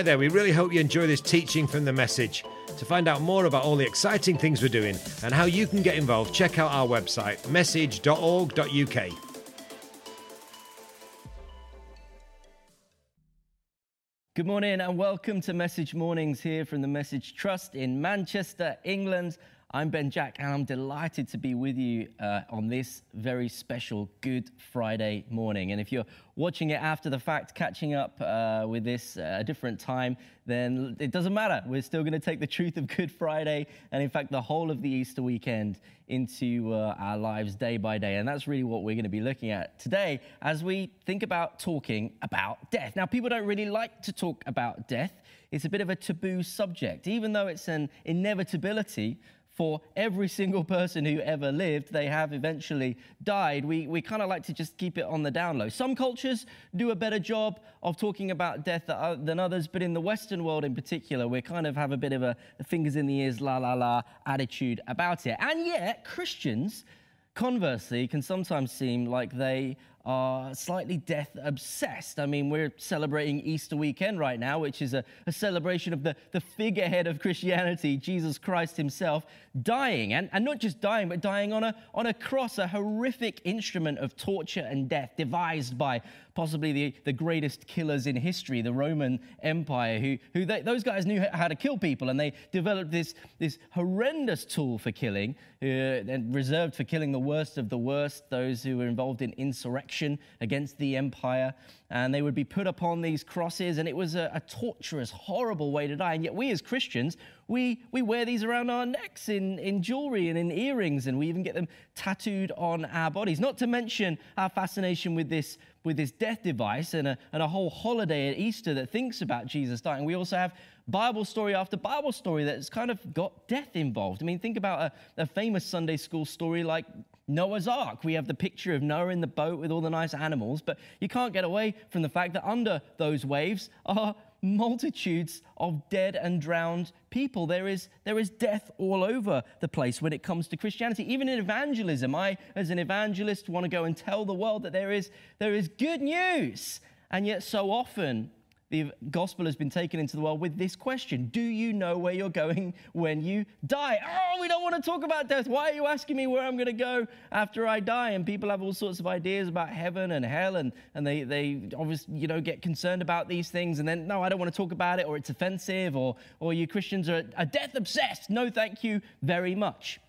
Hi there, we really hope you enjoy this teaching from the message. To find out more about all the exciting things we're doing and how you can get involved, check out our website, message.org.uk. Good morning and welcome to Message Mornings here from the Message Trust in Manchester, England. I'm Ben Jack, and I'm delighted to be with you uh, on this very special Good Friday morning. And if you're watching it after the fact, catching up uh, with this at a different time, then it doesn't matter. We're still going to take the truth of Good Friday and, in fact, the whole of the Easter weekend into uh, our lives day by day. And that's really what we're going to be looking at today as we think about talking about death. Now, people don't really like to talk about death, it's a bit of a taboo subject, even though it's an inevitability for every single person who ever lived, they have eventually died. We, we kind of like to just keep it on the down low. Some cultures do a better job of talking about death uh, than others, but in the Western world in particular, we kind of have a bit of a fingers in the ears, la la la attitude about it. And yet, Christians, conversely, can sometimes seem like they are slightly death obsessed. I mean, we're celebrating Easter weekend right now, which is a, a, celebration of the, the figurehead of Christianity, Jesus Christ himself, dying. And, and not just dying, but dying on a, on a cross, a horrific instrument of torture and death devised by possibly the, the greatest killers in history, the Roman Empire, who, who they, those guys knew how to kill people. And they developed this, this horrendous tool for killing, uh, and reserved for killing the worst of the worst, those who were involved in insurrection against the empire. And they would be put upon these crosses, and it was a, a torturous, horrible way to die. And yet, we as Christians, we, we wear these around our necks in, in jewelry and in earrings, and we even get them tattooed on our bodies. Not to mention our fascination with this, with this death device and a, and a whole holiday at Easter that thinks about Jesus dying. We also have Bible story after Bible story that's kind of got death involved. I mean, think about a, a famous Sunday school story like Noah's Ark. We have the picture of Noah in the boat with all the nice animals, but you can't get away from the fact that under those waves are multitudes of dead and drowned people. There is, there is death all over the place when it comes to Christianity. Even in evangelism, I, as an evangelist, want to go and tell the world that there is, there is good news. And yet, so often, the gospel has been taken into the world with this question Do you know where you're going when you die? Oh, we don't want to talk about death. Why are you asking me where I'm going to go after I die? And people have all sorts of ideas about heaven and hell, and, and they, they obviously, you know, get concerned about these things. And then, no, I don't want to talk about it, or it's offensive, or, or you Christians are, are death obsessed. No, thank you very much.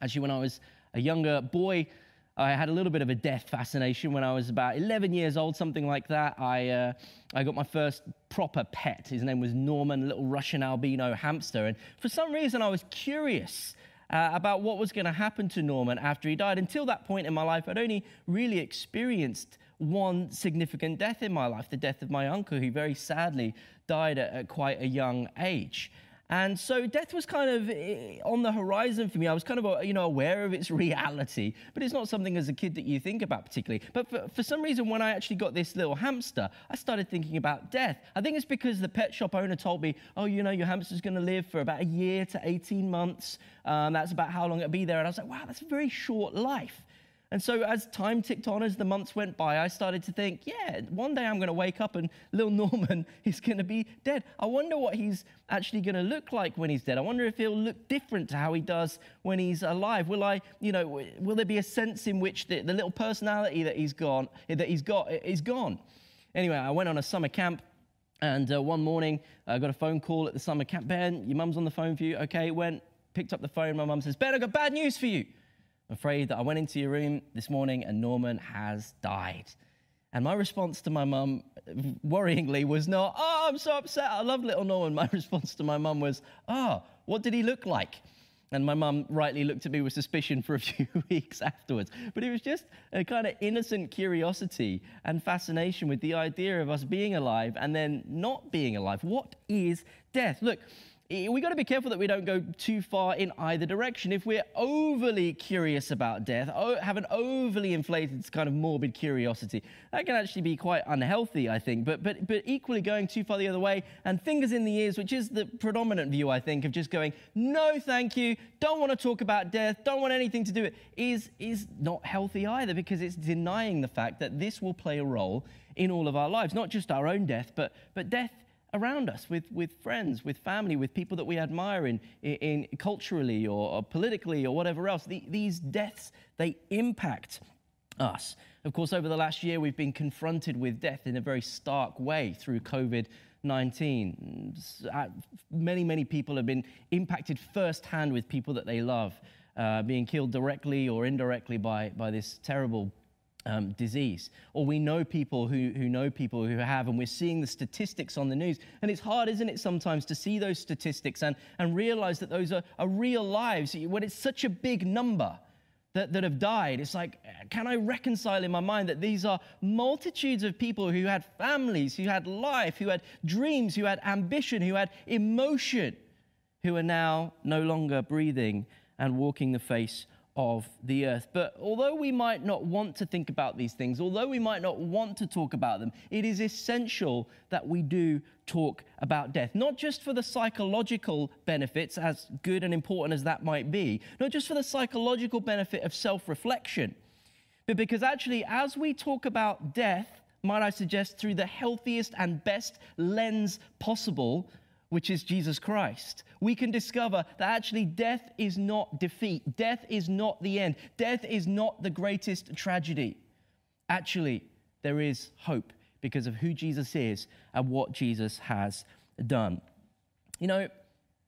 Actually, when I was a younger boy, I had a little bit of a death fascination when I was about 11 years old, something like that. I, uh, I got my first proper pet. His name was Norman, a little Russian albino hamster. And for some reason, I was curious uh, about what was going to happen to Norman after he died. Until that point in my life, I'd only really experienced one significant death in my life the death of my uncle, who very sadly died at, at quite a young age. And so death was kind of eh, on the horizon for me. I was kind of, uh, you know, aware of its reality, but it's not something as a kid that you think about particularly. But for, for some reason, when I actually got this little hamster, I started thinking about death. I think it's because the pet shop owner told me, oh, you know, your hamster's going to live for about a year to 18 months. Um, that's about how long it'll be there. And I was like, wow, that's a very short life. And so, as time ticked on, as the months went by, I started to think, yeah, one day I'm going to wake up and little Norman is going to be dead. I wonder what he's actually going to look like when he's dead. I wonder if he'll look different to how he does when he's alive. Will I, you know, will there be a sense in which the, the little personality that he's gone, that he's got, is gone? Anyway, I went on a summer camp and uh, one morning, I got a phone call at the summer camp. Ben, your mum's on the phone for you. Okay, went, picked up the phone. My mum says, Ben, I've got bad news for you. Afraid that I went into your room this morning and Norman has died. And my response to my mum, worryingly, was not, oh, I'm so upset. I love little Norman. My response to my mum was, oh, what did he look like? And my mum rightly looked at me with suspicion for a few weeks afterwards. But it was just a kind of innocent curiosity and fascination with the idea of us being alive and then not being alive. What is death? Look, we got to be careful that we don't go too far in either direction. If we're overly curious about death, have an overly inflated kind of morbid curiosity, that can actually be quite unhealthy, I think. But, but, but equally going too far the other way and fingers in the ears, which is the predominant view, I think, of just going, no, thank you, don't want to talk about death, don't want anything to do with it, is, is not healthy either because it's denying the fact that this will play a role in all of our lives, not just our own death, but, but death around us, with, with friends, with family, with people that we admire in, in, culturally or, or, politically or whatever else. The, these deaths, they impact us. Of course, over the last year, we've been confronted with death in a very stark way through COVID 19. Uh, many, many people have been impacted firsthand with people that they love uh, being killed directly or indirectly by, by this terrible um, disease. Or we know people who, who know people who have, and we're seeing the statistics on the news. And it's hard, isn't it, sometimes to see those statistics and, and realize that those are, are real lives when it's such a big number. That, that have died. It's like, can I reconcile in my mind that these are multitudes of people who had families, who had life, who had dreams, who had ambition, who had emotion, who are now no longer breathing and walking the face of the earth. But although we might not want to think about these things, although we might not want to talk about them, it is essential that we do talk about death. Not just for the psychological benefits, as good and important as that might be, not just for the psychological benefit of self reflection, but because actually, as we talk about death, might I suggest, through the healthiest and best lens possible, which is Jesus Christ, we can discover that actually death is not defeat. Death is not the end. Death is not the greatest tragedy. Actually, there is hope because of who Jesus is and what Jesus has done. You know,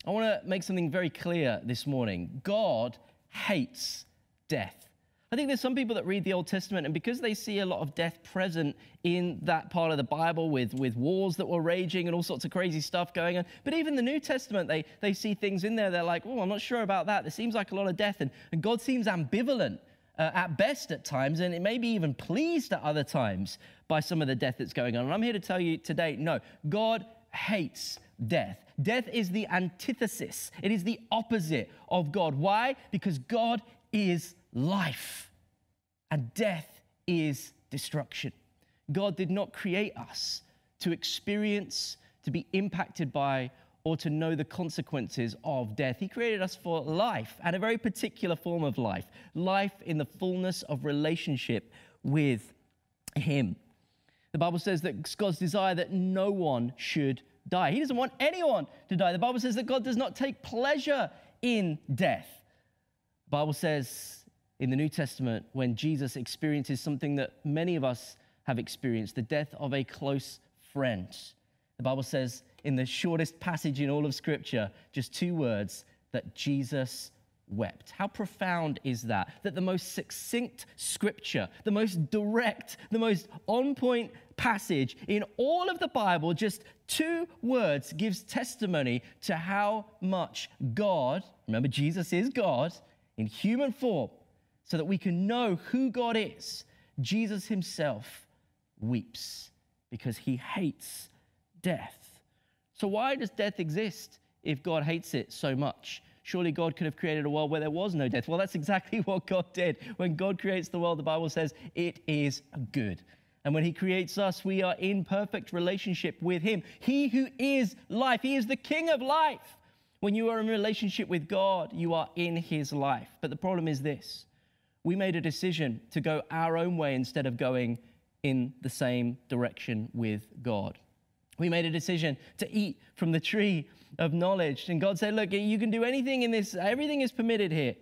I want to make something very clear this morning God hates death. I think there's some people that read the Old Testament, and because they see a lot of death present in that part of the Bible with, with wars that were raging and all sorts of crazy stuff going on, but even the New Testament, they, they see things in there, they're like, oh, I'm not sure about that. There seems like a lot of death, and, and God seems ambivalent uh, at best at times, and it may be even pleased at other times by some of the death that's going on. And I'm here to tell you today no, God hates death. Death is the antithesis, it is the opposite of God. Why? Because God is life, and death is destruction. God did not create us to experience, to be impacted by, or to know the consequences of death. He created us for life and a very particular form of life life in the fullness of relationship with Him. The Bible says that it's God's desire that no one should die. He doesn't want anyone to die. The Bible says that God does not take pleasure in death. The Bible says in the New Testament when Jesus experiences something that many of us have experienced the death of a close friend. The Bible says in the shortest passage in all of Scripture, just two words, that Jesus wept. How profound is that? That the most succinct scripture, the most direct, the most on point passage in all of the Bible, just two words, gives testimony to how much God, remember, Jesus is God in human form, so that we can know who God is, Jesus himself weeps because he hates death. So, why does death exist if God hates it so much? Surely God could have created a world where there was no death. Well, that's exactly what God did. When God creates the world, the Bible says it is good. And when He creates us, we are in perfect relationship with Him. He who is life, He is the King of life. When you are in relationship with God, you are in His life. But the problem is this we made a decision to go our own way instead of going in the same direction with God. We made a decision to eat from the tree of knowledge. And God said, Look, you can do anything in this, everything is permitted here.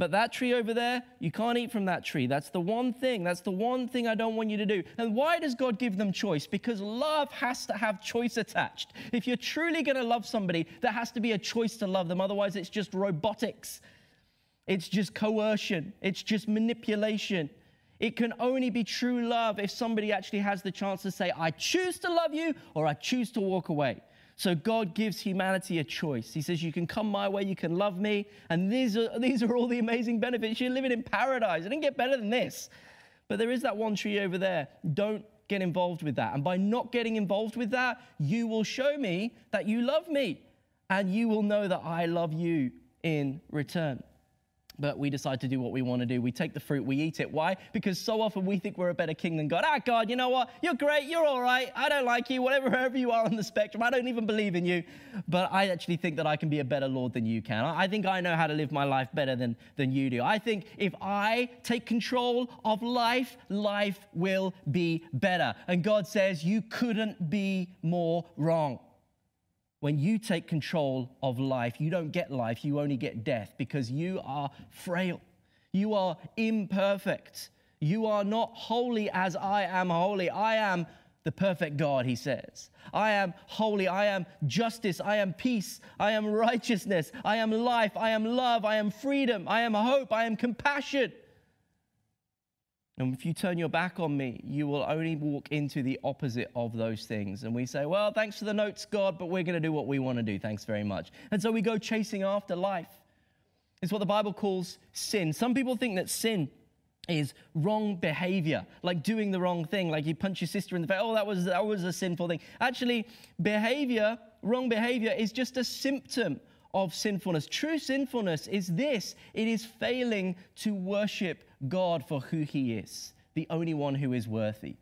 But that tree over there, you can't eat from that tree. That's the one thing. That's the one thing I don't want you to do. And why does God give them choice? Because love has to have choice attached. If you're truly going to love somebody, there has to be a choice to love them. Otherwise, it's just robotics. It's just coercion, it's just manipulation. It can only be true love if somebody actually has the chance to say, I choose to love you or I choose to walk away. So God gives humanity a choice. He says, You can come my way, you can love me. And these are, these are all the amazing benefits. You're living in paradise. It didn't get better than this. But there is that one tree over there. Don't get involved with that. And by not getting involved with that, you will show me that you love me. And you will know that I love you in return but we decide to do what we want to do. We take the fruit, we eat it. Why? Because so often we think we're a better king than God. Ah, God, you know what? You're great. You're all right. I don't like you. Whatever, wherever you are on the spectrum, I don't even believe in you. But I actually think that I can be a better Lord than you can. I think I know how to live my life better than, than you do. I think if I take control of life, life will be better. And God says, You couldn't be more wrong. When you take control of life, you don't get life, you only get death because you are frail. You are imperfect. You are not holy as I am holy. I am the perfect God, he says. I am holy. I am justice. I am peace. I am righteousness. I am life. I am love. I am freedom. I am hope. I am compassion. And if you turn your back on me, you will only walk into the opposite of those things. And we say, Well, thanks for the notes, God, but we're going to do what we want to do. Thanks very much. And so we go chasing after life. It's what the Bible calls sin. Some people think that sin is wrong behavior, like doing the wrong thing, like you punch your sister in the face. Oh, that was that was a sinful thing. Actually, behavior, wrong behavior, is just a symptom of sinfulness. True sinfulness is this: it is failing to worship God for who He is, the only one who is worthy.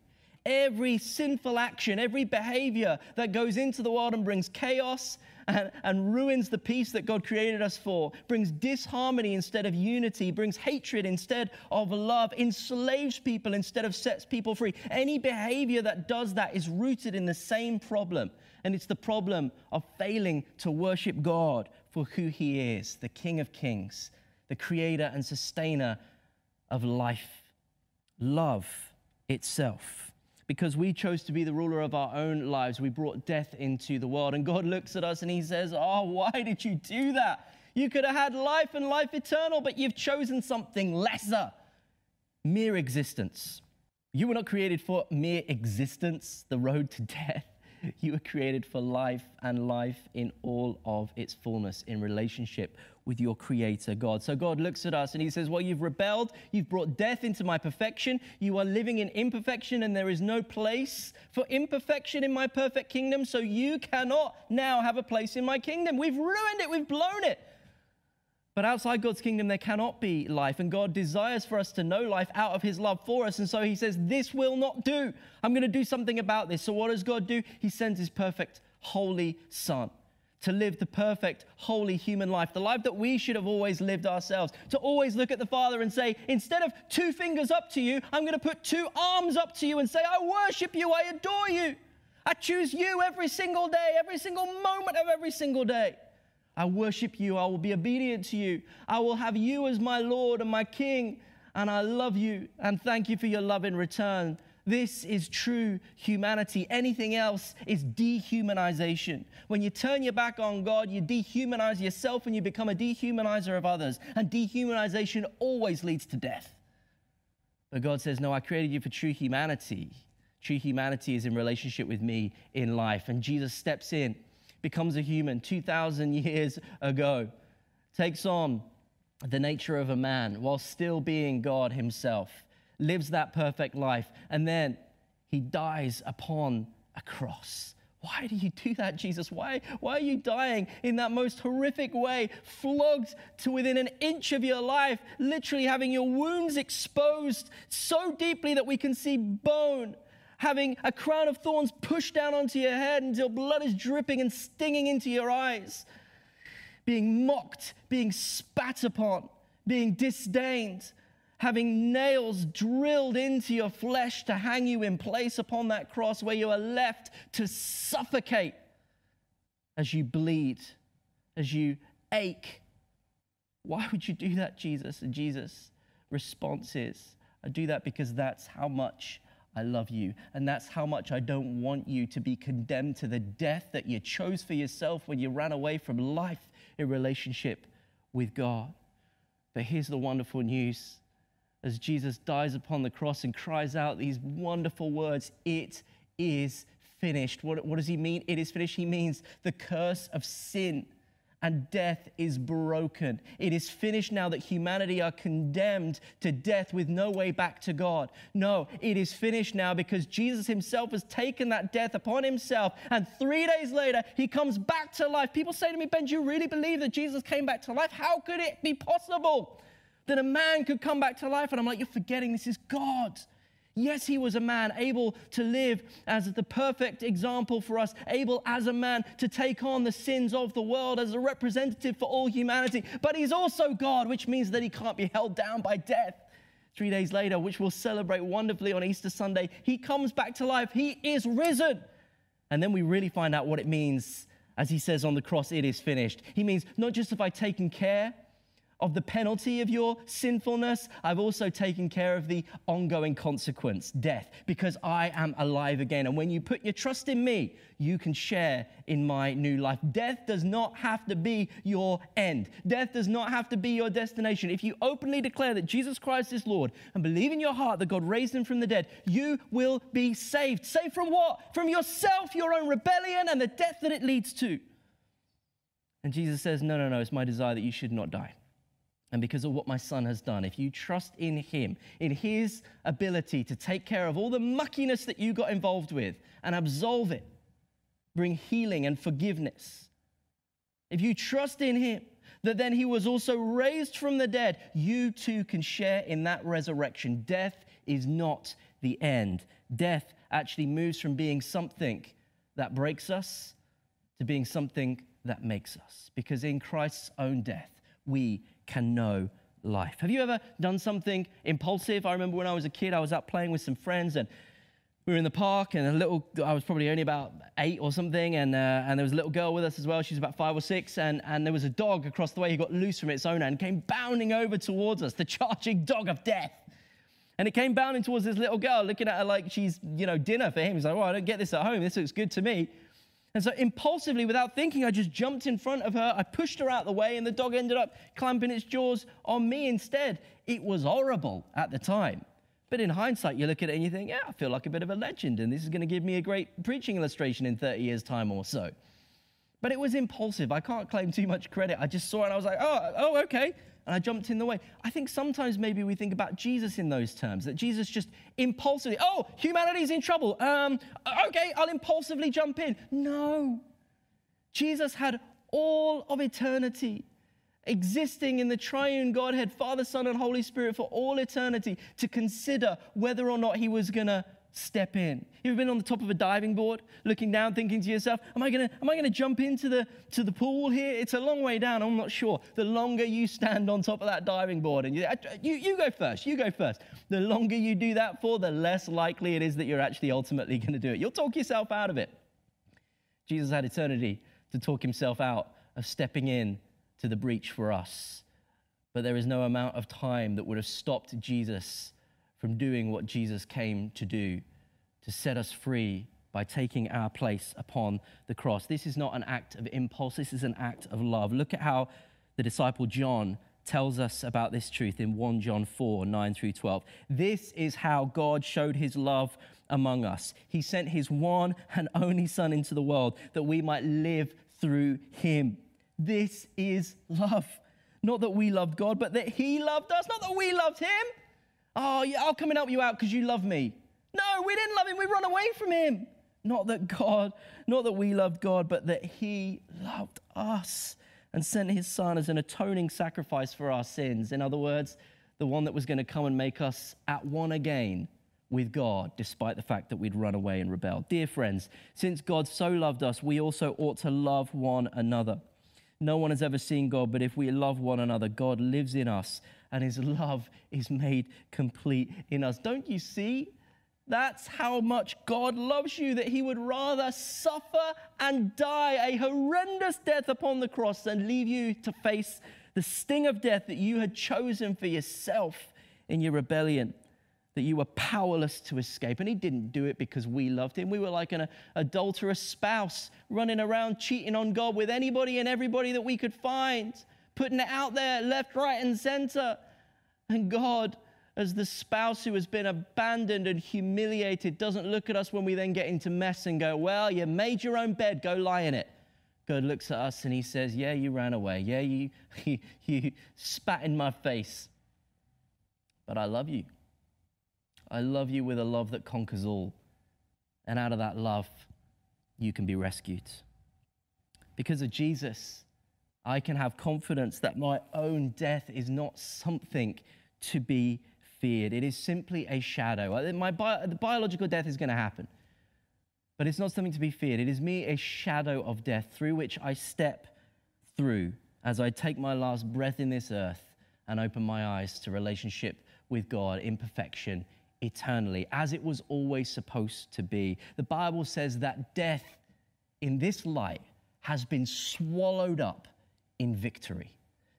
Every sinful action, every behavior that goes into the world and brings chaos and, and, ruins the peace that God created us for, brings disharmony instead of unity, brings hatred instead of love, enslaves people instead of sets people free. Any behavior that does that is rooted in the same problem, and it's the problem of failing to worship God for who He is, the King of Kings, the creator and sustainer of life, love itself. Because we chose to be the ruler of our own lives, we brought death into the world. And God looks at us and He says, Oh, why did you do that? You could have had life and life eternal, but you've chosen something lesser mere existence. You were not created for mere existence, the road to death. You were created for life and life in all of its fullness in relationship with your creator God. So God looks at us and he says, Well, you've rebelled, you've brought death into my perfection, you are living in imperfection, and there is no place for imperfection in my perfect kingdom. So you cannot now have a place in my kingdom. We've ruined it, we've blown it. But outside God's kingdom, there cannot be life. And God desires for us to know life out of his love for us. And so he says, This will not do. I'm going to do something about this. So what does God do? He sends his perfect, holy Son to live the perfect, holy human life, the life that we should have always lived ourselves. To always look at the Father and say, Instead of two fingers up to you, I'm going to put two arms up to you and say, I worship you, I adore you. I choose you every single day, every single moment of every single day. I worship you. I will be obedient to you. I will have you as my Lord and my King. And I love you and thank you for your love in return. This is true humanity. Anything else is dehumanization. When you turn your back on God, you dehumanize yourself and you become a dehumanizer of others. And dehumanization always leads to death. But God says, No, I created you for true humanity. True humanity is in relationship with me in life. And Jesus steps in becomes a human 2,000 years ago, takes on the nature of a man while still being God himself, lives that perfect life, and then he dies upon a cross. Why do you do that, Jesus? Why, why are you dying in that most horrific way, flogged to within an inch of your life, literally having your wounds exposed so deeply that we can see bone? Having a crown of thorns pushed down onto your head until blood is dripping and stinging into your eyes, being mocked, being spat upon, being disdained, having nails drilled into your flesh to hang you in place upon that cross where you are left to suffocate as you bleed, as you ache. Why would you do that, Jesus? And Jesus' response is, I do that because that's how much I love you. And that's how much I don't want you to be condemned to the death that you chose for yourself when you ran away from life in relationship with God. But here's the wonderful news as Jesus dies upon the cross and cries out these wonderful words, It is finished. What, what does he mean? It is finished. He means the curse of sin and death is broken. It is finished now that humanity are condemned to death with no way back to God. No, it is finished now because Jesus himself has taken that death upon himself. And three days later, he comes back to life. People say to me, Ben, do you really believe that Jesus came back to life? How could it be possible that a man could come back to life? And I'm like, you're forgetting this is God. Yes, he was a man able to live as the perfect example for us, able as a man to take on the sins of the world as a representative for all humanity. But he's also God, which means that he can't be held down by death. Three days later, which we'll celebrate wonderfully on Easter Sunday, he comes back to life. He is risen. And then we really find out what it means As he says on the cross, it is finished. He means not just have I taken care of the penalty of your sinfulness, I've also taken care of the ongoing consequence, death, because I am alive again. And when you put your trust in me, you can share in my new life. Death does not have to be your end, death does not have to be your destination. If you openly declare that Jesus Christ is Lord and believe in your heart that God raised him from the dead, you will be saved. Saved from what? From yourself, your own rebellion, and the death that it leads to. And Jesus says, No, no, no, it's my desire that you should not die and because of what my son has done, if you trust in him, in his ability to take care of all the muckiness that you got involved with and absolve it, bring healing and forgiveness, if you trust in him, that then he was also raised from the dead, you too can share in that resurrection. Death is not the end. Death actually moves from being something that breaks us to being something that makes us. Because in Christ's own death, we can know life. Have you ever done something impulsive? I remember when I was a kid, I was out playing with some friends and we were in the park and a little, I was probably only about eight or something, and, uh, and there was a little girl with us as well. She was about five or six, and, and there was a dog across the way who got loose from its owner and came bounding over towards us, the charging dog of death. And it came bounding towards this little girl, looking at her like she's, you know, dinner for him. He's like, well, I don't get this at home. This looks good to me. And so, impulsively, without thinking, I just jumped in front of her. I pushed her out the way, and the dog ended up clamping its jaws on me instead. It was horrible at the time. But in hindsight, you look at it and you think, yeah, I feel like a bit of a legend, and this is going to give me a great preaching illustration in 30 years' time or so. But it was impulsive. I can't claim too much credit. I just saw it and I was like, oh, oh, okay and I jumped in the way. I think sometimes maybe we think about Jesus in those terms, that Jesus just impulsively, oh, humanity's in trouble. Um, okay, I'll impulsively jump in. No. Jesus had all of eternity existing in the triune Godhead, Father, Son, and Holy Spirit for all eternity to consider whether or not he was going to step in. You've been on the top of a diving board, looking down, thinking to yourself, Am I gonna, am I gonna jump into the to the pool here? It's a long way down, I'm not sure. The longer you stand on top of that diving board, and you, uh, uh, you, you go first, you go first. The longer you do that for, the less likely it is that you're actually ultimately gonna do it. You'll talk yourself out of it. Jesus had eternity to talk himself out of stepping in to the breach for us. But there is no amount of time that would have stopped Jesus from doing what Jesus came to do to set us free by taking our place upon the cross. This is not an act of impulse, this is an act of love. Look at how the disciple John tells us about this truth in 1 John 4 9 through 12. This is how God showed his love among us. He sent his one and only Son into the world that we might live through him. This is love. Not that we loved God, but that he loved us. Not that we loved him, Oh, yeah, I'll come and help you out because you love me. No, we didn't love him. We run away from him. Not that God, not that we loved God, but that he loved us and sent his son as an atoning sacrifice for our sins. In other words, the one that was going to come and make us at one again with God, despite the fact that we'd run away and rebelled. Dear friends, since God so loved us, we also ought to love one another. No one has ever seen God, but if we love one another, God lives in us and his love is made complete in us. Don't you see? That's how much God loves you, that he would rather suffer and die a horrendous death upon the cross than leave you to face the sting of death that you had chosen for yourself in your rebellion, that you were powerless to escape. And he didn't do it because we loved him. We were like an adulterous spouse running around cheating on God with anybody and everybody that we could find putting it out there left, right, and center. And God, as the spouse who has been abandoned and humiliated, doesn't look at us when we then get into mess and go, Well, you made your own bed, go lie in it. God looks at us and he says, Yeah, you ran away. Yeah, you, you, you spat in my face. But I love you. I love you with a love that conquers all. And out of that love, you can be rescued. Because of Jesus, I can have confidence that my own death is not something to be feared. It is simply a shadow. Uh, my bio, the biological death is going to happen, but it's not something to be feared. It is me a shadow of death through which I step through as I take my last breath in this earth and open my eyes to relationship with God in perfection eternally, as it was always supposed to be. The Bible says that death in this light has been swallowed up in victory.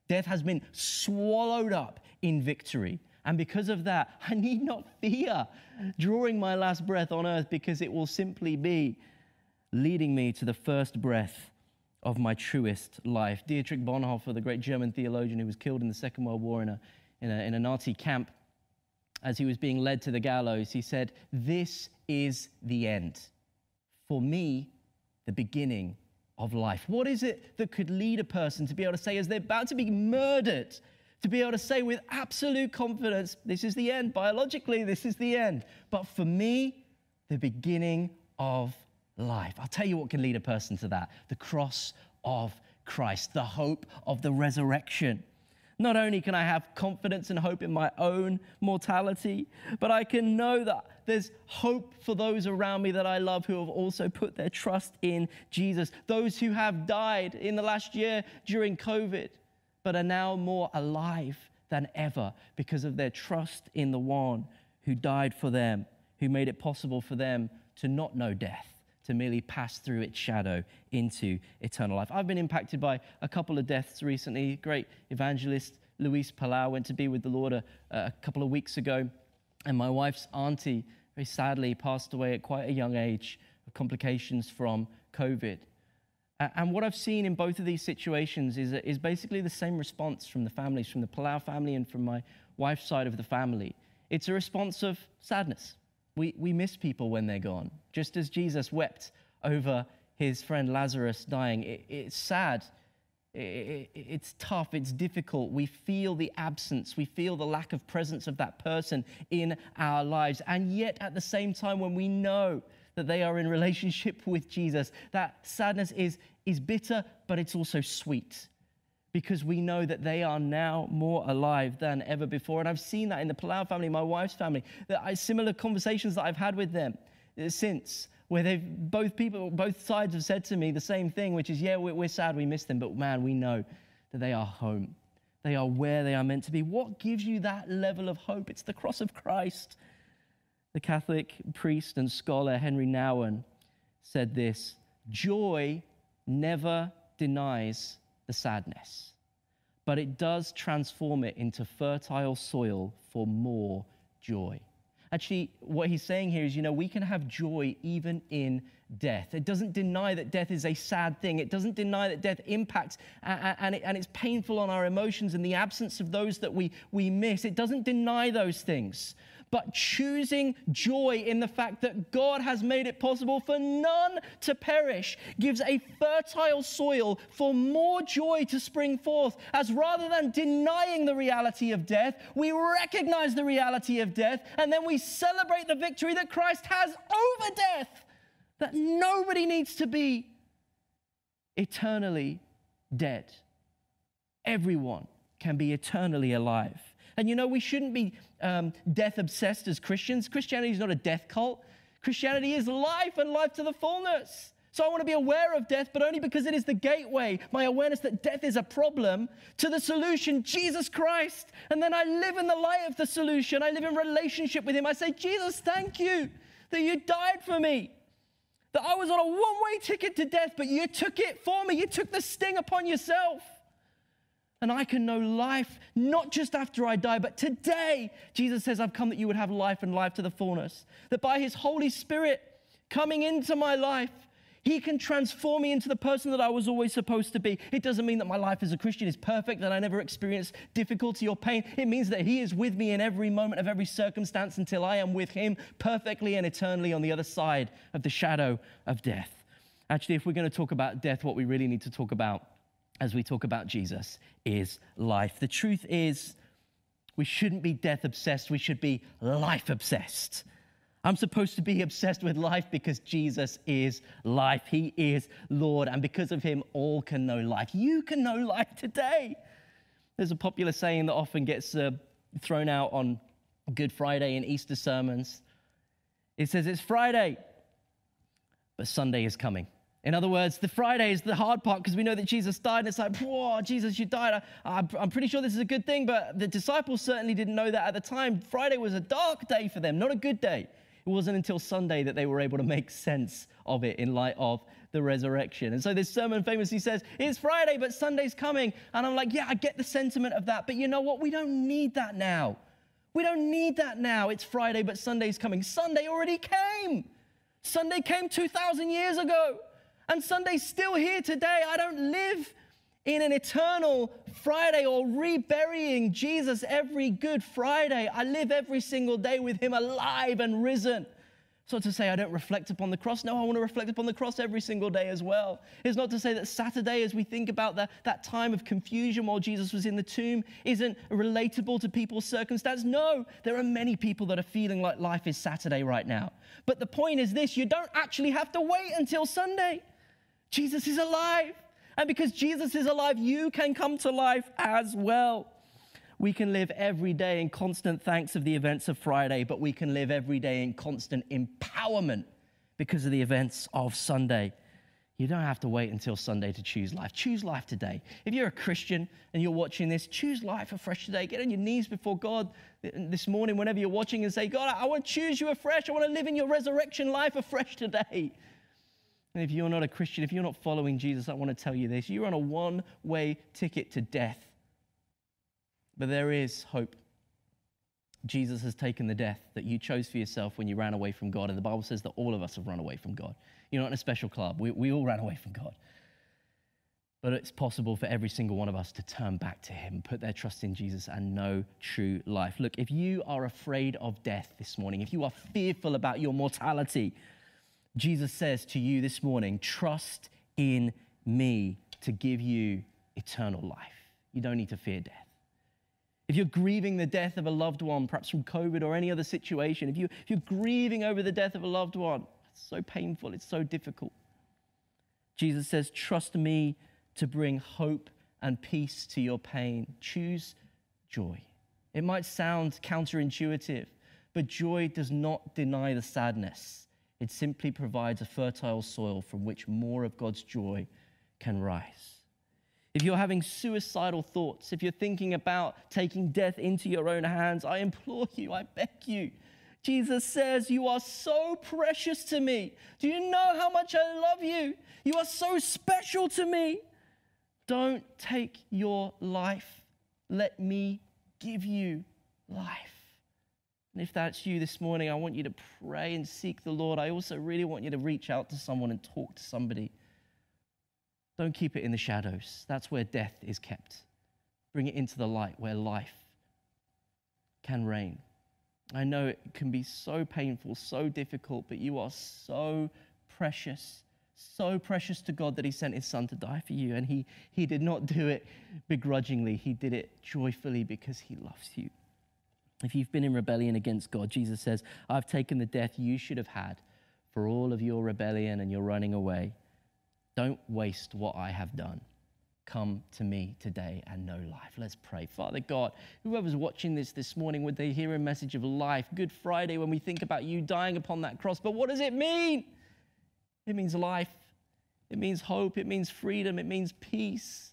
Death has been swallowed up in victory. And because of that, I need not fear drawing my last breath on earth because it will simply be leading me to the first breath of my truest life. Dietrich Bonhoeffer, the great German theologian who was killed in the Second World War in a, in a, in a Nazi camp, as he was being led to the gallows, he said, This is the end. For me, the beginning of life. What is it that could lead a person to be able to say, as they're about to be murdered, to be able to say with absolute confidence, This is the end. Biologically, this is the end. But for me, the beginning of life. I'll tell you what can lead a person to that the cross of Christ, the hope of the resurrection. Not only can I have confidence and hope in my own mortality, but I can know that there's hope for those around me that I love who have also put their trust in Jesus. Those who have died in the last year during COVID, but are now more alive than ever because of their trust in the one who died for them, who made it possible for them to not know death to merely pass through its shadow into eternal life. I've been impacted by a couple of deaths recently. Great evangelist Luis Palau went to be with the Lord a, a couple of weeks ago, and my wife's auntie very sadly passed away at quite a young age of complications from COVID. And what I've seen in both of these situations is, is basically the same response from the families, from the Palau family and from my wife's side of the family. It's a response of sadness, we, we miss people when they're gone. Just as Jesus wept over his friend Lazarus dying, it, it's sad. It, it, it's tough. It's difficult. We feel the absence. We feel the lack of presence of that person in our lives. And yet, at the same time, when we know that they are in relationship with Jesus, that sadness is, is bitter, but it's also sweet because we know that they are now more alive than ever before. And I've seen that in the Palau family, my wife's family, that I, similar conversations that I've had with them uh, since, where they've both people, both sides have said to me the same thing, which is, yeah, we're, we're sad we miss them, but man, we know that they are home. They are where they are meant to be. What gives you that level of hope? It's the cross of Christ. The Catholic priest and scholar Henry Nouwen said this Joy never denies the sadness, but it does transform it into fertile soil for more joy. Actually, what he's saying here is, you know, we can have joy even in death. It doesn't deny that death is a sad thing. It doesn't deny that death impacts and, and it's painful on our emotions and the absence of those that we, we miss. It doesn't deny those things but choosing joy in the fact that God has made it possible for none to perish gives a fertile soil for more joy to spring forth. As rather than denying the reality of death, we recognize the reality of death and then we celebrate the victory that Christ has over death. That nobody needs to be eternally dead. Everyone can be eternally alive. And you know, we shouldn't be um, death obsessed as Christians. Christianity is not a death cult, Christianity is life and life to the fullness. So I want to be aware of death, but only because it is the gateway, my awareness that death is a problem, to the solution, Jesus Christ. And then I live in the light of the solution. I live in relationship with Him. I say, Jesus, thank you that you died for me. That I was on a one way ticket to death, but you took it for me. You took the sting upon yourself and I can know life not just after I die, but today. Jesus says, I've come that you would have life and life to the fullness. That by His Holy Spirit coming into my life, He can transform me into the person that I was always supposed to be. It doesn't mean that my life as a Christian is perfect, that I never experience difficulty or pain. It means that He is with me in every moment of every circumstance until I am with Him perfectly and eternally on the other side of the shadow of death. Actually, if we're going to talk about death, what we really need to talk about as we talk about Jesus is life. The truth is, we shouldn't be death obsessed, we should be life obsessed. I'm supposed to be obsessed with life because Jesus is life. He is Lord. And because of him, all can know life. You can know life today. There's a popular saying that often gets uh, thrown out on Good Friday and Easter sermons. It says, It's Friday, but Sunday is coming. In other words, the Friday is the hard part because we know that Jesus died. And it's like, whoa, Jesus, you died. I, am pretty sure this is a good thing, but the disciples certainly didn't know that at the time. Friday was a dark day for them, not a good day. It wasn't until Sunday that they were able to make sense of it in light of the resurrection. And so this sermon famously says, It's Friday, but Sunday's coming. And I'm like, Yeah, I get the sentiment of that. But you know what? We don't need that now. We don't need that now. It's Friday, but Sunday's coming. Sunday already came. Sunday came 2,000 years ago. And Sunday's still here today. I don't live in an eternal Friday or reburying Jesus every Good Friday. I live every single day with Him alive and risen. Not to say I don't reflect upon the cross. No, I want to reflect upon the cross every single day as well. It's not to say that Saturday, as we think about the, that time of confusion while Jesus was in the tomb, isn't relatable to people's circumstance. No, there are many people that are feeling like life is Saturday right now. But the point is this you don't actually have to wait until Sunday. Jesus is alive. And because Jesus is alive, you can come to life as well. We can live every day in constant thanks of the events of Friday, but we can live every day in constant empowerment because of the events of Sunday. You don't have to wait until Sunday to choose life. Choose life today. If you're a Christian and you're watching this, choose life afresh today. Get on your knees before God this morning, whenever you're watching, and say, God, I want to choose you afresh. I want to live in your resurrection life afresh today. And if you're not a Christian, if you're not following Jesus, I want to tell you this you're on a one way ticket to death. But there is hope. Jesus has taken the death that you chose for yourself when you ran away from God. And the Bible says that all of us have run away from God. You're not in a special club. We, we all ran away from God. But it's possible for every single one of us to turn back to Him, put their trust in Jesus, and know true life. Look, if you are afraid of death this morning, if you are fearful about your mortality, Jesus says to you this morning, trust in me to give you eternal life. You don't need to fear death. If you're grieving the death of a loved one, perhaps from COVID or any other situation, if, you, if you're grieving over the death of a loved one, it's so painful, it's so difficult. Jesus says, Trust me to bring hope and peace to your pain. Choose joy. It might sound counterintuitive, but joy does not deny the sadness. It simply provides a fertile soil from which more of God's joy can rise. If you're having suicidal thoughts, if you're thinking about taking death into your own hands, I implore you, I beg you. Jesus says, You are so precious to me. Do you know how much I love you? You are so special to me. Don't take your life. Let me give you life. And if that's you this morning, I want you to pray and seek the Lord. I also really want you to reach out to someone and talk to somebody. Don't keep it in the shadows. That's where death is kept. Bring it into the light where life can reign. I know it can be so painful, so difficult, but you are so precious, so precious to God that He sent His Son to die for you. And He, he did not do it begrudgingly, He did it joyfully because He loves you. If you've been in rebellion against God, Jesus says, I've taken the death you should have had for all of your rebellion and your running away. Don't waste what I have done. Come to me today and know life. Let's pray. Father God, whoever's watching this this morning, would they hear a message of life? Good Friday when we think about you dying upon that cross. But what does it mean? It means life, it means hope, it means freedom, it means peace.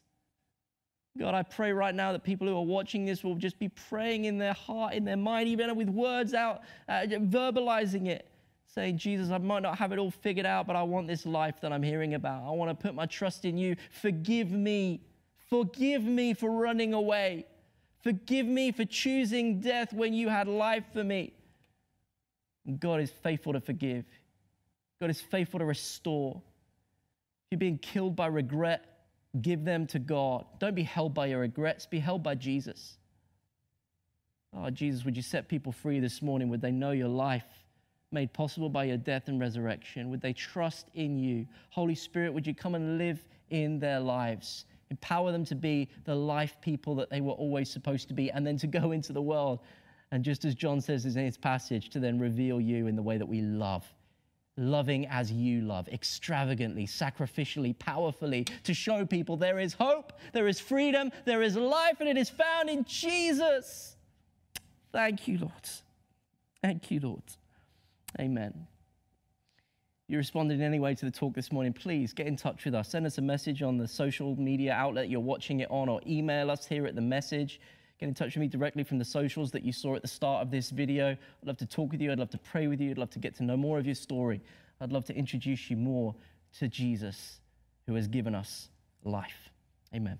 God, I pray right now that people who are watching this will just be praying in their heart, in their mind, even with words out, uh, verbalizing it, saying, Jesus, I might not have it all figured out, but I want this life that I'm hearing about. I want to put my trust in you. Forgive me. Forgive me for running away. Forgive me for choosing death when you had life for me. God is faithful to forgive. God is faithful to restore. If you're being killed by regret, give them to God. Don't be held by your regrets, be held by Jesus. Oh, Jesus, would you set people free this morning? Would they know your life made possible by your death and resurrection? Would they trust in you? Holy Spirit, would you come and live in their lives? Empower them to be the life people that they were always supposed to be, and then to go into the world. And just as John says in his passage, to then reveal you in the way that we love loving as you love, extravagantly, sacrificially, powerfully, to show people there is hope, there is freedom, there is life, and it is found in Jesus. Thank you, Lord. Thank you, Lord. Amen. You responded in any way to the talk this morning, please get in touch with us. Send us a message on the social media outlet you're watching it on, or email us here at the message get in touch with me directly from the socials that you saw at the start of this video. I'd love to talk with you. I'd love to pray with you. I'd love to get to know more of your story. I'd love to introduce you more to Jesus who has given us life. Amen.